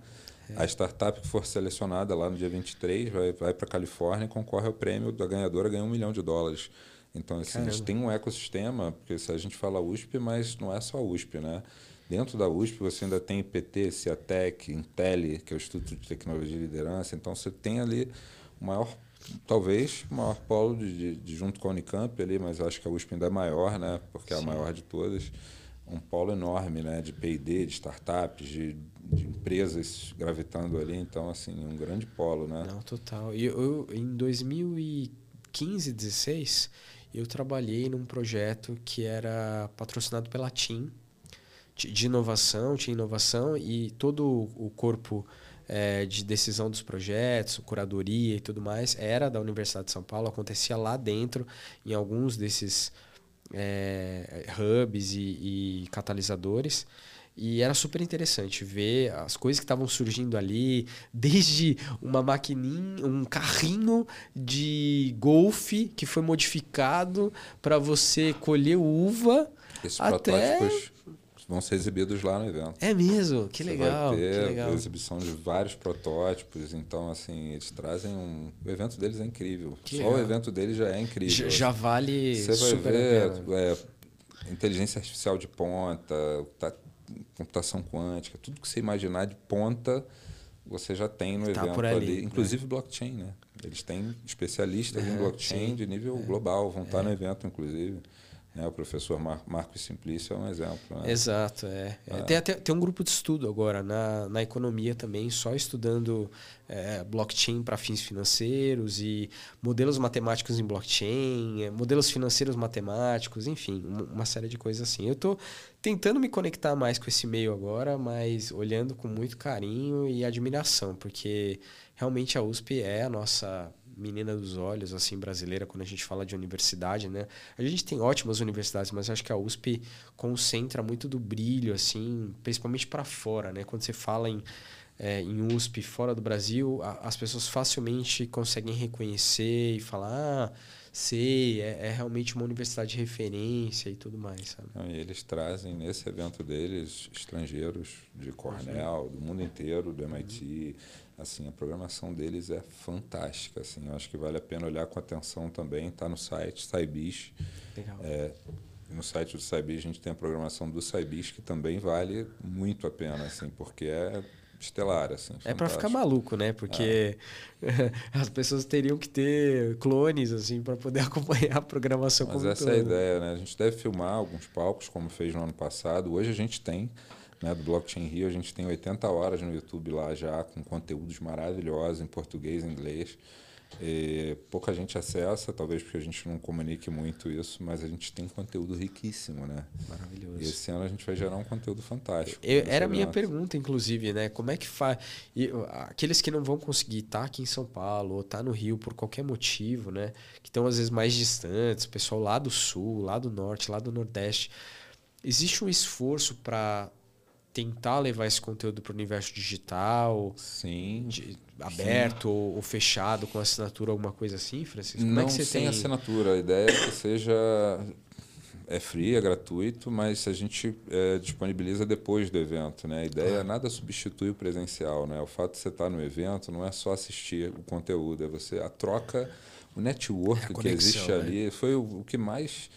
É. A startup que for selecionada lá no dia 23 vai, vai para a Califórnia e concorre ao prêmio da ganhadora, ganha um milhão de dólares. Então, assim, Caramba. a gente tem um ecossistema, porque se a gente fala USP, mas não é só USP, né? Dentro da USP você ainda tem IPT, Ciatec, Intel, que é o Instituto de Tecnologia e Liderança. Então você tem ali o maior talvez o maior polo de, de, de, junto com a Unicamp ali, mas acho que a USP ainda é maior, né? Porque é a maior de todas. Um polo enorme, né? De P&D, de startups, de, de, empresas gravitando ali. Então, assim, um grande polo, né? Não, total. E eu, em 2015, 16, eu trabalhei num projeto que era patrocinado pela TIM, de inovação, tinha inovação e todo o corpo é, de decisão dos projetos, curadoria e tudo mais, era da Universidade de São Paulo, acontecia lá dentro, em alguns desses é, hubs e, e catalisadores. E era super interessante ver as coisas que estavam surgindo ali, desde uma maquininha, um carrinho de golfe que foi modificado para você colher uva. Esses até... protótipos vão ser exibidos lá no evento. É mesmo? Que Você legal. Vai ter que legal. exibição de vários protótipos. Então, assim, eles trazem um. O evento deles é incrível. Que Só legal. o evento deles já é incrível. Já, já vale Você vai ver é, inteligência artificial de ponta, tá, computação quântica, tudo que você imaginar de ponta, você já tem no Tá evento por ali, ali. né? Inclusive blockchain, né? Eles têm especialistas em Aham, blockchain sim. de nível global, vão estar no evento, inclusive. Né? O professor Mar Marco Simplício é um exemplo. Né? Exato, é. É, Ah. Tem, até, tem um grupo de estudo agora na, na economia também, só estudando é, blockchain para fins financeiros e modelos matemáticos em blockchain, é, modelos financeiros matemáticos, enfim, uma, uma série de coisas assim. Eu estou tentando me conectar mais com esse meio agora, mas olhando com muito carinho e admiração, porque realmente a USP é a nossa menina dos olhos assim brasileira quando a gente fala de universidade, né? A gente tem ótimas universidades, mas acho que a USP concentra muito do brilho assim, principalmente para fora, né? Quando você fala em é, em USP fora do Brasil, a, as pessoas facilmente conseguem reconhecer e falar, ah, sei, é, é realmente uma universidade de referência e tudo mais, sabe? Não, e eles trazem nesse evento deles estrangeiros de Cornell, do mundo inteiro, do MIT. Assim, a programação deles é fantástica. Assim, eu acho que vale a pena olhar com atenção também. Está no site Saibis. Legal. É, no site do Saibis a gente tem a programação do Saibis que também vale muito a pena, assim, porque é estelar, assim. É para ficar maluco, né? Porque (laughs) as pessoas teriam que ter clones assim para poder (laughs) acompanhar a programação Mas como essa é a todo. ideia, né? A gente deve filmar alguns palcos, como fez no ano passado. Hoje a gente tem, né, do Blockchain Rio, a gente tem 80 horas no YouTube lá já, com conteúdos maravilhosos em português e inglês. E pouca gente acessa, talvez porque a gente não comunique muito isso, mas a gente tem conteúdo riquíssimo, né? Maravilhoso. E esse ano a gente vai gerar um conteúdo fantástico. Eu- era a minha evento. pergunta, inclusive, né? Como é que faz? Aqueles que não vão conseguir estar aqui em São Paulo ou estar no Rio por qualquer motivo, né? Que estão às vezes mais distantes, o pessoal lá do sul, lá do norte, lá do nordeste. Existe um esforço para tentar levar esse conteúdo para o universo digital, Sim. de- aberto ou, ou fechado com assinatura, alguma coisa assim, Francisco? Como não é que você sem tem? assinatura. A ideia é que seja é free, é gratuito, mas a gente é, disponibiliza depois do evento, né? A ideia Ah. nada substitui o presencial, né? O fato de você estar no evento não é só assistir o conteúdo, é você a troca, o network É a que conexão, existe né? ali foi o, o que mais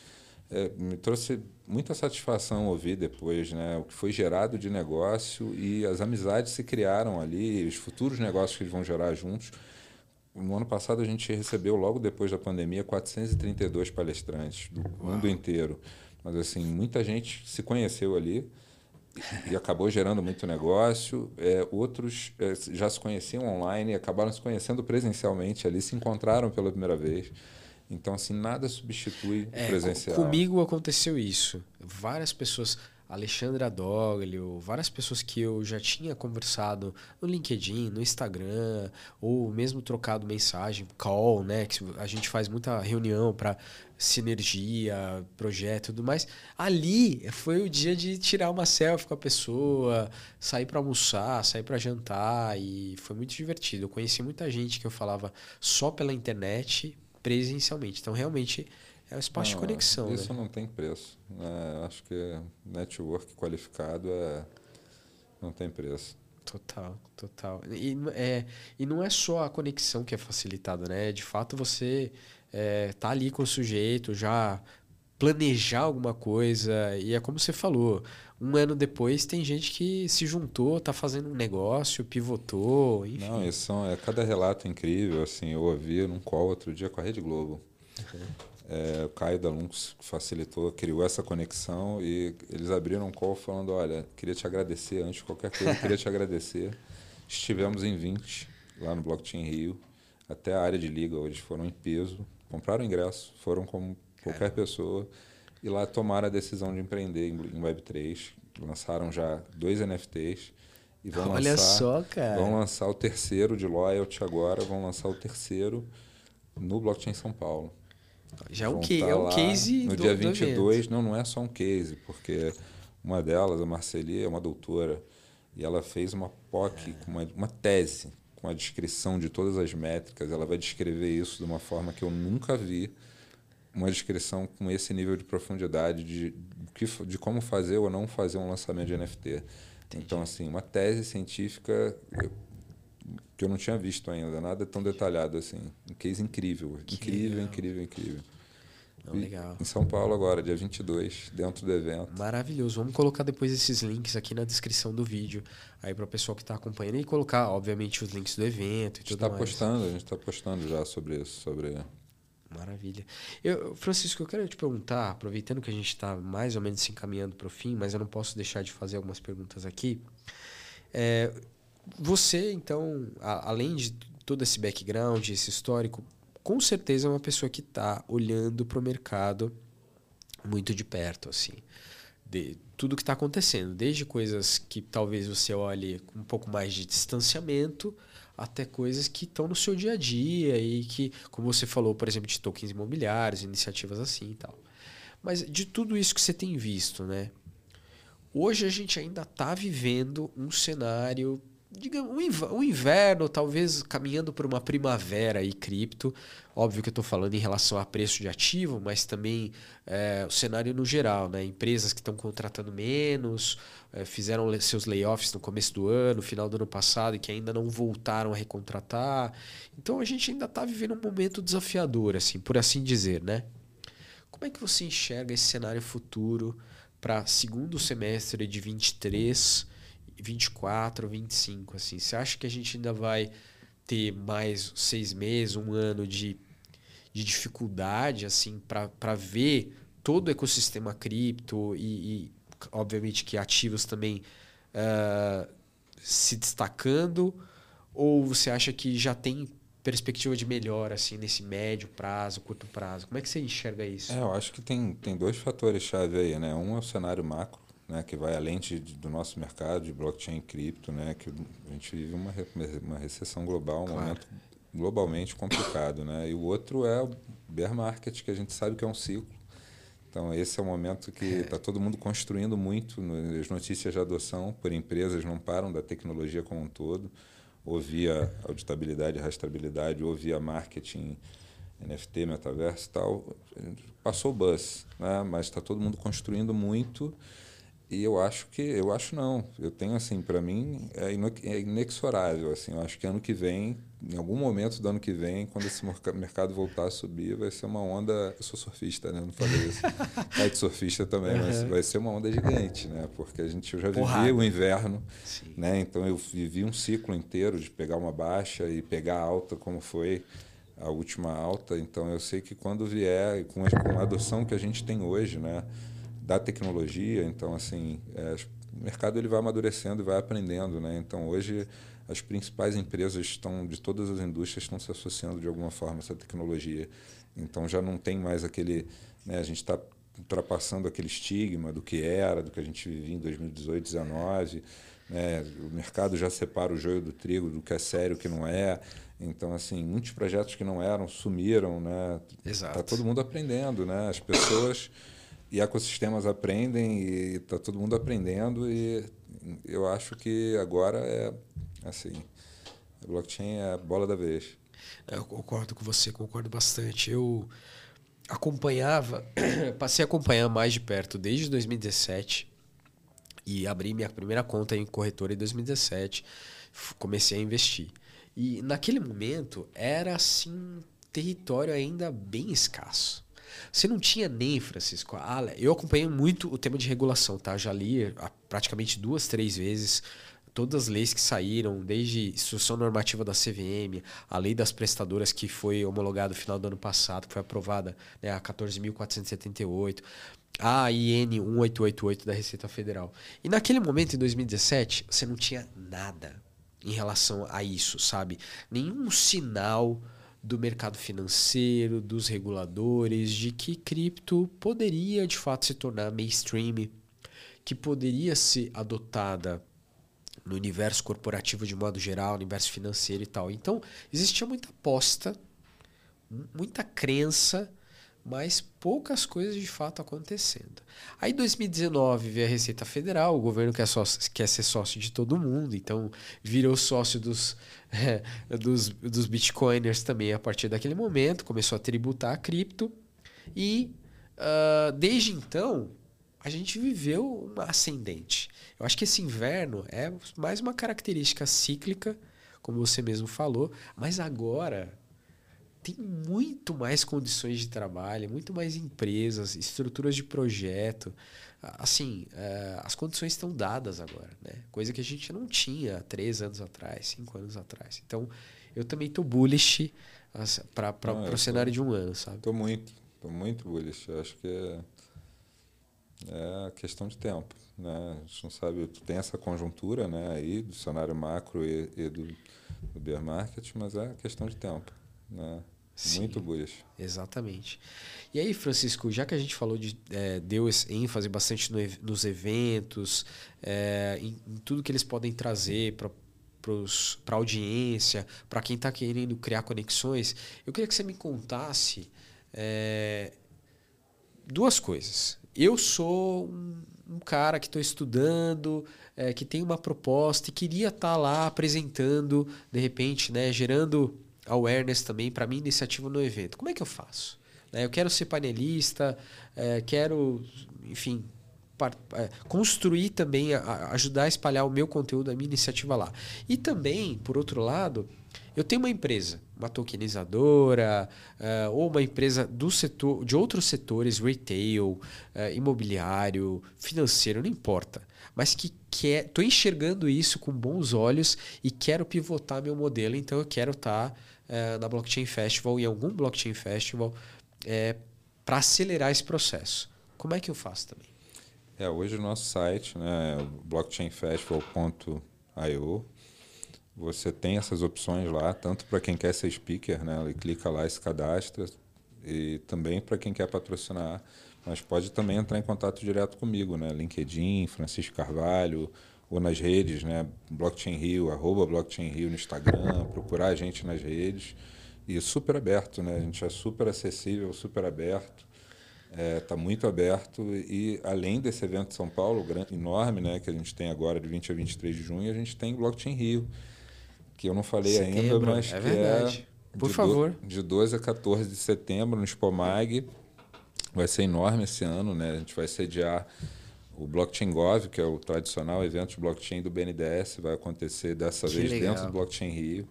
é, me trouxe muita satisfação ouvir depois, né? O que foi gerado de negócio e as amizades se criaram ali, os futuros negócios que eles vão gerar juntos no ano passado a gente recebeu, logo depois da pandemia, 432 palestrantes do Uau. mundo inteiro. Mas, assim, muita gente se conheceu ali e acabou gerando muito negócio. É, outros é, já se conheciam online e acabaram se conhecendo presencialmente ali, se encontraram pela primeira vez. Então, assim, nada substitui é, o presencial. Comigo aconteceu isso. Várias pessoas Alexandre Adoglio, várias pessoas que eu já tinha conversado no LinkedIn, no Instagram, ou mesmo trocado mensagem, call, né? Que a gente faz muita reunião para sinergia, projeto e tudo mais. Ali foi o dia de tirar uma selfie com a pessoa, sair para almoçar, sair para jantar e foi muito divertido. Eu conheci muita gente que eu falava só pela internet, presencialmente. Então, realmente é um espaço não, de conexão. Isso né? não tem preço. É, acho que network qualificado é, não tem preço. Total, total. E, é, e não é só a conexão que é facilitada, né? De fato, você é, tá ali com o sujeito, já planejar alguma coisa. E é como você falou, um ano depois tem gente que se juntou, tá fazendo um negócio, pivotou, enfim. Não, isso são, é cada relato incrível, assim, eu ouvi num call outro dia com a Rede Globo. Uhum. É, o Caio da Lunx facilitou, criou essa conexão e eles abriram um call falando, olha, queria te agradecer antes de qualquer coisa, queria te agradecer. (laughs) Estivemos em 20 lá no Blockchain Rio, até a área de liga hoje foram em peso, compraram ingresso, foram como qualquer pessoa e lá tomaram a decisão de empreender em Web3, lançaram já dois NFTs e vão Olha lançar, só, cara. vão lançar o terceiro de loyalty agora, vão lançar o terceiro no Blockchain São Paulo. Já é um, que, é um case No do, dia 22, não, não é só um case, porque uma delas, a Marceli, é uma doutora, e ela fez uma POC, é. uma, uma tese, com a descrição de todas as métricas. Ela vai descrever isso de uma forma que eu nunca vi uma descrição com esse nível de profundidade de, de, de como fazer ou não fazer um lançamento de NFT. Entendi. Então, assim, uma tese científica que eu não tinha visto ainda, nada tão detalhado assim. Um case incrível, que incrível, legal. incrível, incrível. Não, legal. Em São Paulo agora, dia 22, dentro do evento. Maravilhoso. Vamos colocar depois esses links aqui na descrição do vídeo, aí para o pessoal que está acompanhando e colocar, obviamente, os links do evento e tudo mais. Postando, a gente está postando já sobre isso, sobre Maravilha. Eu, Francisco, eu quero te perguntar, aproveitando que a gente está mais ou menos se encaminhando para o fim, mas eu não posso deixar de fazer algumas perguntas aqui. É, você, então, a, além de todo esse background, esse histórico, com certeza é uma pessoa que está olhando para o mercado muito de perto, assim, de tudo que está acontecendo, desde coisas que talvez você olhe com um pouco mais de distanciamento, até coisas que estão no seu dia a dia e que, como você falou, por exemplo, de tokens imobiliários, iniciativas assim e tal. Mas de tudo isso que você tem visto, né? Hoje a gente ainda está vivendo um cenário digamos, um inverno, talvez caminhando por uma primavera e cripto. Óbvio que eu estou falando em relação a preço de ativo, mas também é, o cenário no geral. Né? Empresas que estão contratando menos, é, fizeram seus layoffs no começo do ano, final do ano passado, e que ainda não voltaram a recontratar. Então a gente ainda está vivendo um momento desafiador, assim, por assim dizer. Né? Como é que você enxerga esse cenário futuro para segundo semestre de 23? 24 ou 25, assim. Você acha que a gente ainda vai ter mais seis meses, um ano de, de dificuldade, assim, para ver todo o ecossistema cripto e, e obviamente, que ativos também uh, se destacando? Ou você acha que já tem perspectiva de melhora assim nesse médio prazo, curto prazo? Como é que você enxerga isso? É, eu acho que tem, tem dois fatores chave aí, né? Um é o cenário macro, né, que vai além de, do nosso mercado de blockchain e cripto, né, que a gente vive uma, uma recessão global, um claro. momento globalmente complicado. Né? E o outro é o bear market, que a gente sabe que é um ciclo. Então, esse é o momento que está é. todo mundo construindo muito. As notícias de adoção por empresas não param da tecnologia como um todo, ou via auditabilidade, rastreabilidade, ou via marketing, NFT, metaverso e tal. Passou o buzz, né? mas está todo mundo construindo muito E eu acho que eu acho não. Eu tenho assim, para mim é, é inexorável assim. Eu acho que ano que vem, em algum momento do ano que vem, quando esse mercado voltar a subir, vai ser uma onda. Eu sou surfista, né? Não falei isso. (laughs) de surfista também, uhum. mas vai ser uma onda gigante, né? Porque a gente eu já Porrada. vivi o inverno, Sim. né? Então eu vivi um ciclo inteiro de pegar uma baixa e pegar alta, como foi a última alta. Então eu sei que quando vier com a, com a adoção que a gente tem hoje, né? Da tecnologia. Então, assim, é, o mercado ele vai amadurecendo e vai aprendendo, né? Então, hoje as principais empresas estão de todas as indústrias estão se associando de alguma forma a essa tecnologia. Então, já não tem mais aquele, né? A gente está ultrapassando aquele estigma do que era, do que a gente vivia em 2018, 2019. Né? O mercado já separa o joio do trigo, do que é sério, o que não é. Então, assim, muitos projetos que não eram sumiram, né? Exato. Tá todo mundo aprendendo, né? As pessoas e ecossistemas aprendem e está todo mundo aprendendo e eu acho que agora é assim a blockchain é a bola da vez. Eu concordo com você concordo bastante. Eu acompanhava (clears throat) passei a acompanhar mais de perto desde 2017 e abri minha primeira conta em corretora em 2017 comecei a investir. E naquele momento era assim território ainda bem escasso você não tinha nem, Francisco. Ah, eu acompanhei muito o tema de regulação, tá? Já li ah, praticamente duas, três vezes todas as leis que saíram, desde instrução normativa da CVM, a lei das prestadoras que foi homologada no final do ano passado, que foi aprovada, né, a 14.478, a IN 1888 da Receita Federal. E naquele momento, em 2017, você não tinha nada em relação a isso, sabe? Nenhum sinal do mercado financeiro, dos reguladores, de que cripto poderia de fato se tornar mainstream, que poderia ser adotada no universo corporativo de modo geral, no universo financeiro e tal. Então, existia muita aposta, muita crença mas poucas coisas de fato acontecendo. Aí, em 2019, veio a Receita Federal, o governo quer, sócio, quer ser sócio de todo mundo, então virou sócio dos, é, (laughs) dos, dos bitcoiners também a partir daquele momento, começou a tributar a cripto, e uh, desde então a gente viveu uma ascendente. Eu acho que esse inverno é mais uma característica cíclica, como você mesmo falou, mas agora tem muito mais condições de trabalho, muito mais empresas, estruturas de projeto. Assim, é, as condições estão dadas agora, né? Coisa que a gente não tinha três anos atrás, cinco anos atrás. Então, eu também estou bullish para o cenário de um ano, sabe? Estou muito, estou muito bullish. Eu acho que é, é questão de tempo, né? A gente não sabe, tu tem essa conjuntura, né? Aí do cenário macro e, e do, do bear market, mas é questão de tempo. Né? Muito bullish. Exatamente. E aí, Francisco, já que a gente falou de. É, deu ênfase bastante no, nos eventos, é, em, em, tudo que eles podem trazer para para a audiência, para quem está querendo criar conexões, eu queria que você me contasse é, duas coisas. Eu sou um, um cara que estou estudando, é, que tem uma proposta e queria estar tá lá apresentando, de repente, né, gerando awareness também para minha iniciativa no evento. Como é que eu faço? Né, eu quero ser painelista, é, quero, enfim, é, construir também, ajudar a espalhar o meu conteúdo, a minha iniciativa lá. E também, por outro lado, eu tenho uma empresa, uma tokenizadora, uh, ou uma empresa do setor, de outros setores, retail, imobiliário, financeiro, não importa. Mas que estou enxergando isso com bons olhos e quero pivotar meu modelo, então eu quero estar tá é, na Blockchain Festival, em algum Blockchain Festival, é, para acelerar esse processo. Como é que eu faço também? É, hoje o nosso site, né, blockchainfestival.io, você tem essas opções lá, tanto para quem quer ser speaker, né, ele clica lá e se cadastra, e também para quem quer patrocinar, mas pode também entrar em contato direto comigo, né, LinkedIn, Francisco Carvalho, ou nas redes, né? Blockchain Rio, arroba Blockchain Rio no Instagram, procurar a gente nas redes. E super aberto, né? A gente é super acessível, super aberto. Está é, tá muito aberto. E além desse evento de São Paulo, grande, enorme, né? Que a gente tem agora de 20 a 23 de junho, a gente tem Blockchain Rio. Que eu não falei setembro, ainda, mas é que verdade. é. Por de favor. Do, de 12 a 14 de setembro no Spomag. Vai ser enorme esse ano, né? A gente vai sediar o Blockchain Gov, que é o tradicional evento de blockchain do BNDES, vai acontecer dessa Que vez legal. dentro do Blockchain Rio.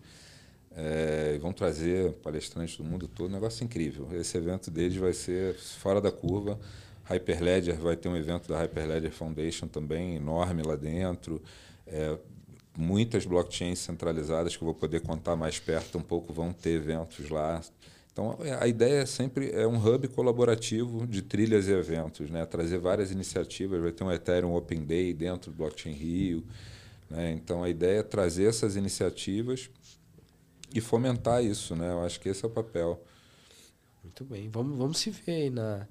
É, vão trazer palestrantes do mundo todo, um negócio incrível. Esse evento deles vai ser fora da curva. Hyperledger vai ter um evento da Hyperledger Foundation também, enorme lá dentro. É, muitas blockchains centralizadas que eu vou poder contar mais perto um pouco vão ter eventos lá. Então, a ideia é sempre é um hub colaborativo de trilhas e eventos, né? trazer várias iniciativas. Vai ter um Ethereum Open Day dentro do Blockchain Rio. Né? Então, a ideia é trazer essas iniciativas e fomentar isso. Né? Eu acho que esse é o papel. Muito bem. Vamos, vamos se ver aí na,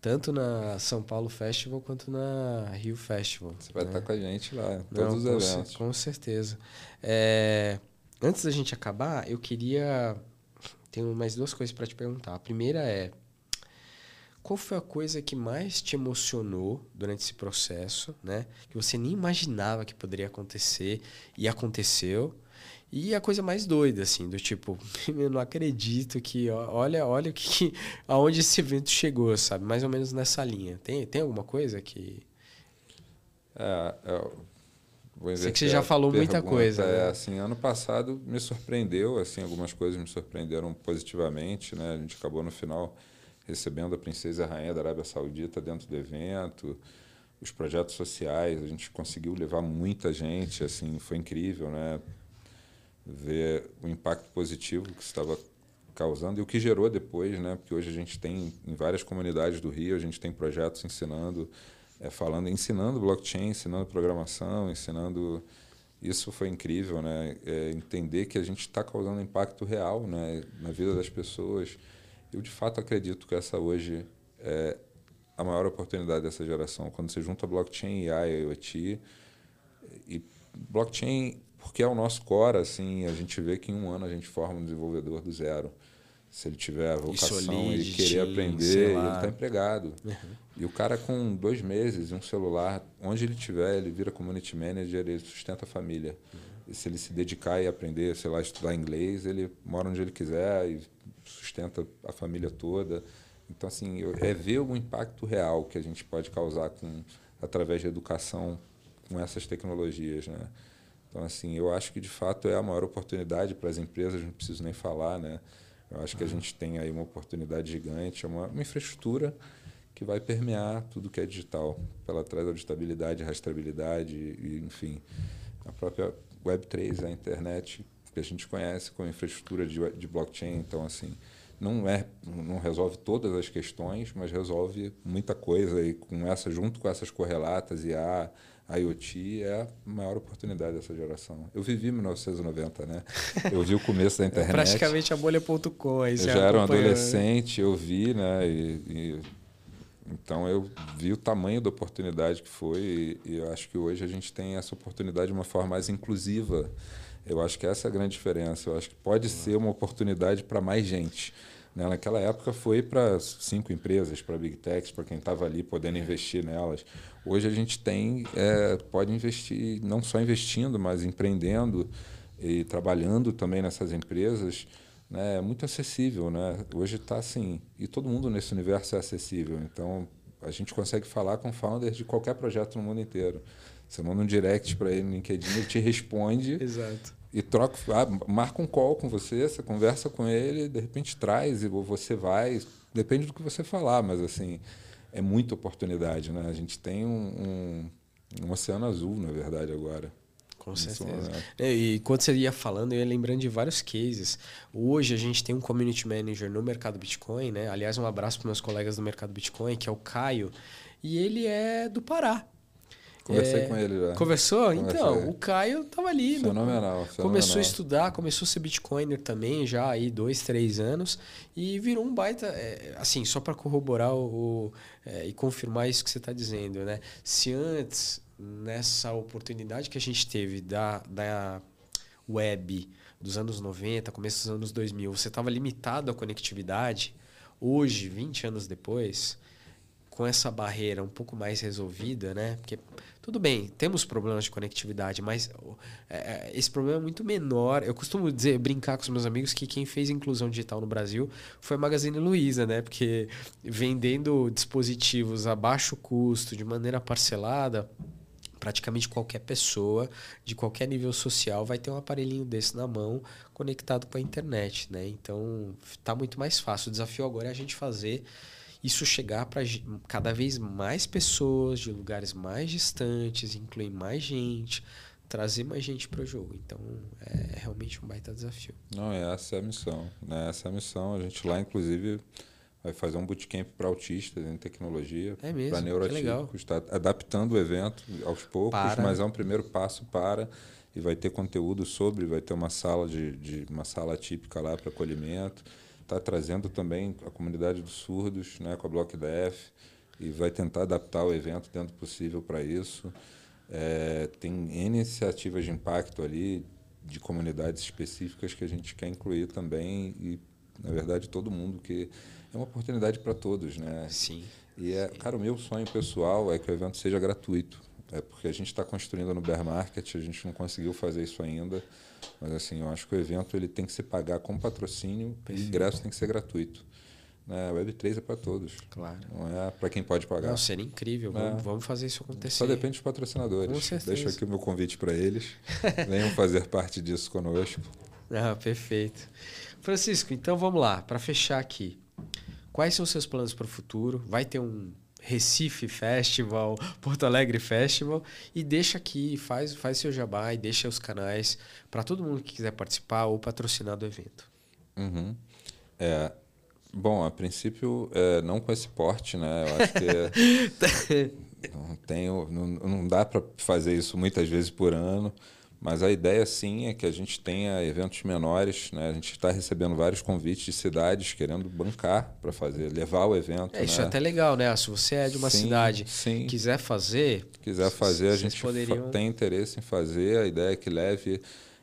tanto na São Paulo Festival quanto na Rio Festival. Você vai né? estar com a gente lá, em Não, todos com os eventos. Com certeza. É, antes da gente acabar, eu queria. Tenho mais duas coisas para te perguntar. A primeira é. Qual foi a coisa que mais te emocionou durante esse processo, né? Que você nem imaginava que poderia acontecer e aconteceu. E a coisa mais doida, assim, do tipo, (laughs) eu não acredito que, olha, olha o que, aonde esse evento chegou, sabe? Mais ou menos nessa linha. Tem, tem alguma coisa que É, eu vou Sei que inverter você já falou muita pergunta. coisa, É, né? assim, ano passado me surpreendeu, assim, algumas coisas me surpreenderam positivamente, né? A gente acabou no final recebendo a princesa rainha da Arábia Saudita dentro do evento, os projetos sociais, a gente conseguiu levar muita gente, assim, foi incrível, né? Ver o impacto positivo que estava causando e o que gerou depois, né? Porque hoje a gente tem em várias comunidades do Rio, a gente tem projetos ensinando, é, falando, ensinando blockchain, ensinando programação, ensinando. Isso foi incrível, né? É, entender que a gente está causando impacto real, né? Na vida das pessoas. Eu de fato acredito que essa hoje é a maior oportunidade dessa geração. Quando você junta blockchain, AI, IoT e blockchain, porque é o nosso core, assim, a gente vê que em um ano a gente forma um desenvolvedor do zero. Se ele tiver a vocação e Solidity, querer aprender, ele está empregado. E o cara com dois meses e um celular, onde ele tiver, ele vira community manager, ele sustenta a família. E se ele se dedicar e aprender, sei lá, estudar inglês, ele mora onde ele quiser e sustenta a família toda. Então, assim, é ver o impacto real que a gente pode causar com, através da educação com essas tecnologias, né? Então, assim, eu acho que de fato é a maior oportunidade para as empresas, não preciso nem falar, né? Eu acho que a gente tem aí uma oportunidade gigante, é uma, uma infraestrutura que vai permear tudo que é digital. Ela traz auditabilidade, rastreabilidade, e, enfim, a própria Web3, a internet, que a gente conhece como infraestrutura de, de blockchain. Então, assim, não é não resolve todas as questões, mas resolve muita coisa e com essa junto com essas correlatas e a IoT é a maior oportunidade dessa geração. Eu vivi 1990, né? Eu vi o começo da (laughs) internet. praticamente a bolha.com Eu já era um adolescente, eu vi, né? E, e- então eu vi o tamanho da oportunidade que foi e, e eu acho que hoje a gente tem essa oportunidade de uma forma mais inclusiva. Eu acho que essa é a grande diferença. Eu acho que pode ser uma oportunidade para mais gente. Né? Naquela época foi para cinco empresas, para big techs, para quem estava ali podendo investir nelas. Hoje a gente tem é, pode investir não só investindo, mas empreendendo e trabalhando também nessas empresas né, é muito acessível, né? Hoje está assim, e todo mundo nesse universo é acessível. Então, a gente consegue falar com founders de qualquer projeto no mundo inteiro. Você manda um direct para ele no LinkedIn, ele te responde Exato. E troca, ah, marca um call com você, você conversa com ele, de repente traz e você vai, depende do que você falar, mas assim, é muita oportunidade, né? A gente tem um, um, um oceano azul, na verdade, agora. Com certeza. né? É, E quando você ia falando, eu ia lembrando de vários cases. Hoje a gente tem um community manager no mercado Bitcoin, né? Aliás, um abraço para meus colegas do mercado Bitcoin, que é o Caio, e ele é do Pará. Conversei É, com ele já. Conversou? Conversei. Então, o Caio tava ali. no- Fenomenal, fenomenal. Começou a estudar, começou a ser Bitcoiner também, já aí dois, três anos, e virou um baita. é, assim, só para corroborar o, o, é, e confirmar isso que você está dizendo, né? Se antes, nessa oportunidade que a gente teve da, da web dos anos 90, começo dos anos 2000, você estava limitado à conectividade, hoje, 20 anos depois, com essa barreira um pouco mais resolvida, né? Porque tudo bem, temos problemas de conectividade, mas é, é, esse problema é muito menor. Eu costumo dizer, brincar com os meus amigos que quem fez inclusão digital no Brasil foi a Magazine Luiza, né? Porque vendendo dispositivos a baixo custo, de maneira parcelada, praticamente qualquer pessoa de qualquer nível social vai ter um aparelhinho desse na mão conectado com a internet, né? Então está muito mais fácil. O desafio agora é a gente fazer isso chegar para cada vez mais pessoas de lugares mais distantes, incluir mais gente, trazer mais gente para o jogo. Então é realmente um baita desafio. Não, essa é a missão. Né? Essa é a missão. A gente lá, inclusive vai fazer um bootcamp para autistas em tecnologia, é para neurotípicos, está adaptando o evento aos poucos, para. mas é um primeiro passo para e vai ter conteúdo sobre, vai ter uma sala de, de uma sala típica lá para acolhimento, está trazendo também a comunidade dos surdos, né, com a Block DF e vai tentar adaptar o evento dentro possível para isso. É, tem iniciativas de impacto ali de comunidades específicas que a gente quer incluir também e na verdade todo mundo que é uma oportunidade para todos, né? Sim. E é, cara, o meu sonho pessoal é que o evento seja gratuito. É porque a gente está construindo no bear market, a gente não conseguiu fazer isso ainda, mas assim, eu acho que o evento ele tem que se pagar com patrocínio Perfeito. e o ingresso tem que ser gratuito. Né? A Web3 é para todos. Claro. Não é para quem pode pagar. Não, seria incrível. Vamos, é. vamos fazer isso acontecer. Só depende dos patrocinadores. Com certeza. Deixo aqui o meu convite para eles. (laughs) Venham fazer parte disso conosco. Ah, perfeito. Francisco, então vamos lá, para fechar aqui. Quais são os seus planos para o futuro? Vai ter um Recife Festival, Porto Alegre Festival e deixa aqui, faz, faz seu jabá e deixa os canais para todo mundo que quiser participar ou patrocinar do evento. Uhum. É, bom, a princípio, é, não com esse porte, né? Eu acho que (laughs) não, tenho, não, não dá para fazer isso muitas vezes por ano. Mas a ideia sim é que a gente tenha eventos menores, né? A gente está recebendo vários convites de cidades querendo bancar para fazer, levar o evento. É, isso né? é até legal, né? Se você é de uma sim, cidade, sim. quiser fazer, quiser fazer, a gente poderiam... tem interesse em fazer. A ideia é que leve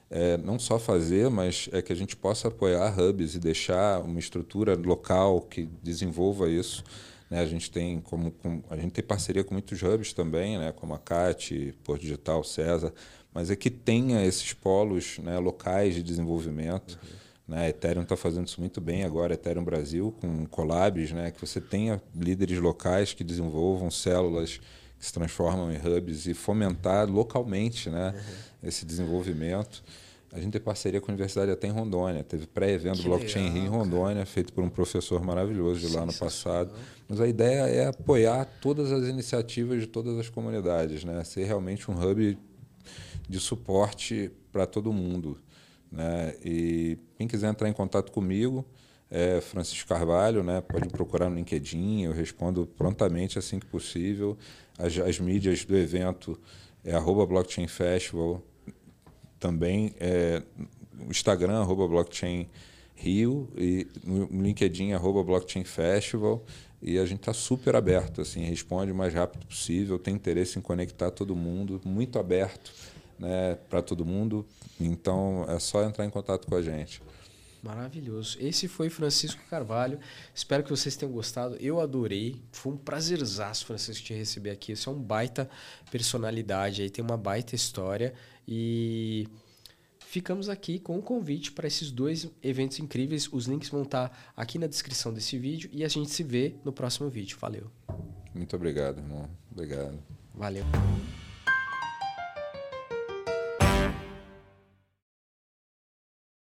é, não só fazer, mas é que a gente possa apoiar hubs e deixar uma estrutura local que desenvolva isso. Né? A gente tem como, com, a gente tem parceria com muitos hubs também, né? Como a CAT, Porto Digital, César mas é que tenha esses polos né, locais de desenvolvimento. Uhum. Né? A Ethereum está fazendo isso muito bem agora, Ethereum Brasil, com collabs, né? que você tenha líderes locais que desenvolvam células que se transformam em hubs e fomentar localmente né? Uhum. esse desenvolvimento. A gente tem parceria com a Universidade até em Rondônia. Teve pré-evento Blockchain Rio em Rondônia, feito por um professor maravilhoso de lá no passado. Mas a ideia é apoiar todas as iniciativas de todas as comunidades, né? ser realmente um hub de suporte para todo mundo. Né? E quem quiser entrar em contato comigo, é Francisco Carvalho, né? pode procurar no LinkedIn, eu respondo prontamente assim que possível. As, as mídias do evento é arroba Blockchain Festival, também é Instagram, arroba Blockchain Rio, e no LinkedIn, arroba Blockchain Festival. E a gente está super aberto, assim, responde o mais rápido possível, tem interesse em conectar todo mundo, muito aberto né, para todo mundo. Então é só entrar em contato com a gente. Maravilhoso. Esse foi Francisco Carvalho. Espero que vocês tenham gostado. Eu adorei. Foi um prazerzaço, Francisco, te receber aqui. Você é um baita personalidade aí, tem uma baita história. E ficamos aqui com o um convite para esses dois eventos incríveis. Os links vão estar aqui na descrição desse vídeo e a gente se vê no próximo vídeo. Valeu. Muito obrigado, irmão. Obrigado. Valeu.